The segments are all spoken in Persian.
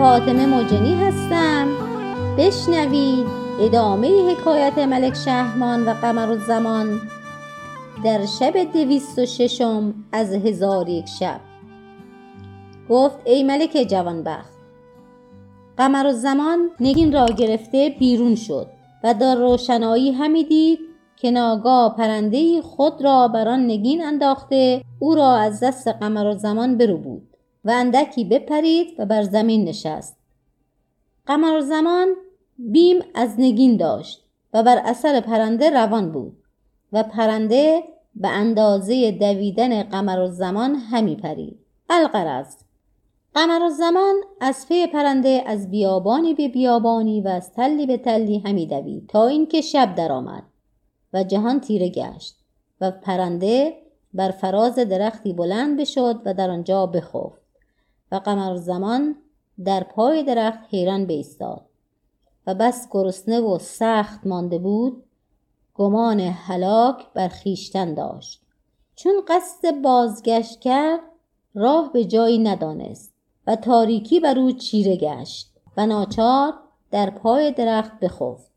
فاطمه مجنی هستم. بشنوید ادامه حکایت ملک شهرمان و قمر الزمان در شب دویست و ششم از هزار یک شب. گفت ای ملک جوانبخت قمر الزمان نگین را گرفته بیرون شد و در روشنایی همی دید که ناگاه پرنده خود را بر آن نگین انداخته او را از دست قمر الزمان بربود و اندکی بپرید و بر زمین نشست. قمر الزمان بیم از نگین داشت و بر اثر پرنده روان بود و پرنده به اندازه دویدن قمر الزمان همی پرید. الغرض قمر الزمان از پی پرنده از بیابانی به بیابانی و از تلی به تلی همی دوید تا اینکه شب درآمد و جهان تیره گشت و پرنده بر فراز درختی بلند بشد و در آنجا بخفت. و قمر الزمان در پای درخت حیران بایستاد و بس گرسنه و سخت مانده بود گمان هلاک بر خویشتن داشت. چون قصد بازگشت کرد راه به جایی ندانست و تاریکی بر او چیره گشت و ناچار در پای درخت بخفت.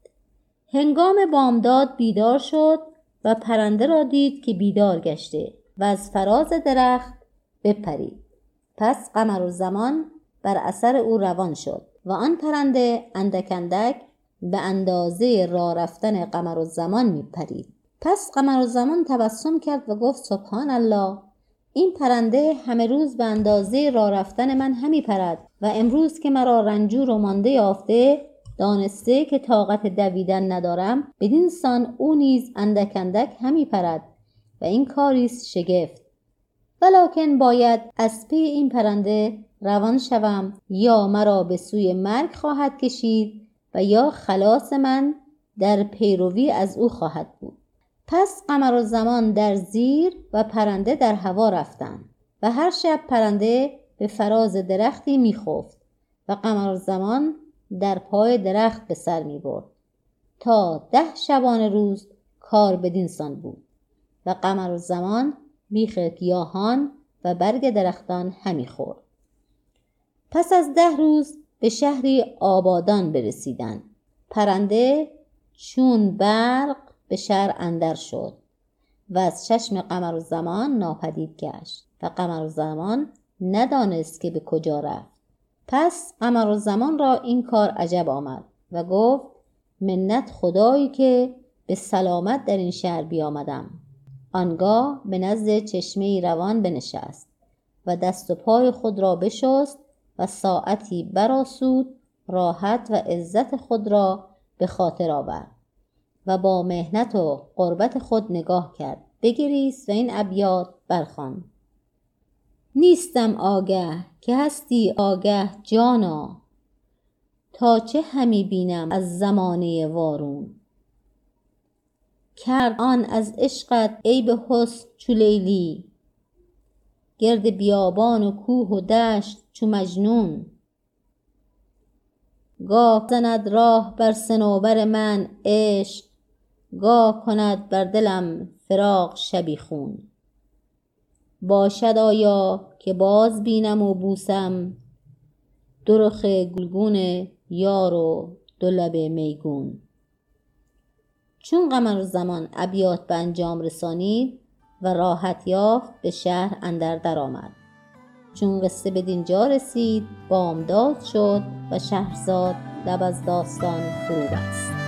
هنگام بامداد بیدار شد و پرنده را دید که بیدار گشته و از فراز درخت بپرید. پس قمر الزمان بر اثر او روان شد و آن پرنده اندک اندک به اندازه راه رفتن قمر الزمان می پرید. پس قمر الزمان تبسم کرد و گفت سبحان الله این پرنده همه روز به اندازه راه رفتن من همی پرد و امروز که مرا رنجور و مانده یافته دانسته که طاقت دویدن ندارم بدین سان او نیز اندک اندک همی پرد و این کاری است شگفت. ولکن باید از پی این پرنده روان شوم یا مرا به سوی مرگ خواهد کشید و یا خلاص من در پیروی از او خواهد بود. پس قمر الزمان در زیر و پرنده در هوا رفتند و هر شب پرنده به فراز درختی میخفت و قمر الزمان در پای درخت به سر می برد. تا ده شبانه روز کار بدین سان بود و قمر الزمان بیخ گیاهان و برگ درختان همی خورد. پس از ده روز به شهری آبادان برسیدند. پرنده چون برق به شهر اندر شد و از چشم قمر الزمان ناپدید گشت و قمر الزمان ندانست که به کجا رفت. پس قمر الزمان را این کار عجب آمد و گفت منت خدایی که به سلامت در این شهر بیامدم. آنگاه به نزد چشمه روان بنشست و دست و پای خود را بشست و ساعتی براسود راحت و عزت خود را به خاطر آورد و با مهنت و قربت خود نگاه کرد. بگریست و این ابیات برخواند نیستم آگه که هستی آگه جانا تا چه همی بینم از زمانه وارون؟ کرد آن از عشقت عیب حسن چو لیلی. گرد بیابان و کوه و دشت چو مجنون. گاه زند راه بر صنوبر من عشق گاه کند بر دلم فراق شبیخون باشد آیا که باز بینم و بوسم؟ دو رخ گلگون یار و دو لب میگون. چون قمر الزمان ابیات به انجام رسانید و راحت یافت به شهر اندر درآمد چون قصه بدینجا رسید بامداد شد و شهرزاد لب از داستان فرو بست.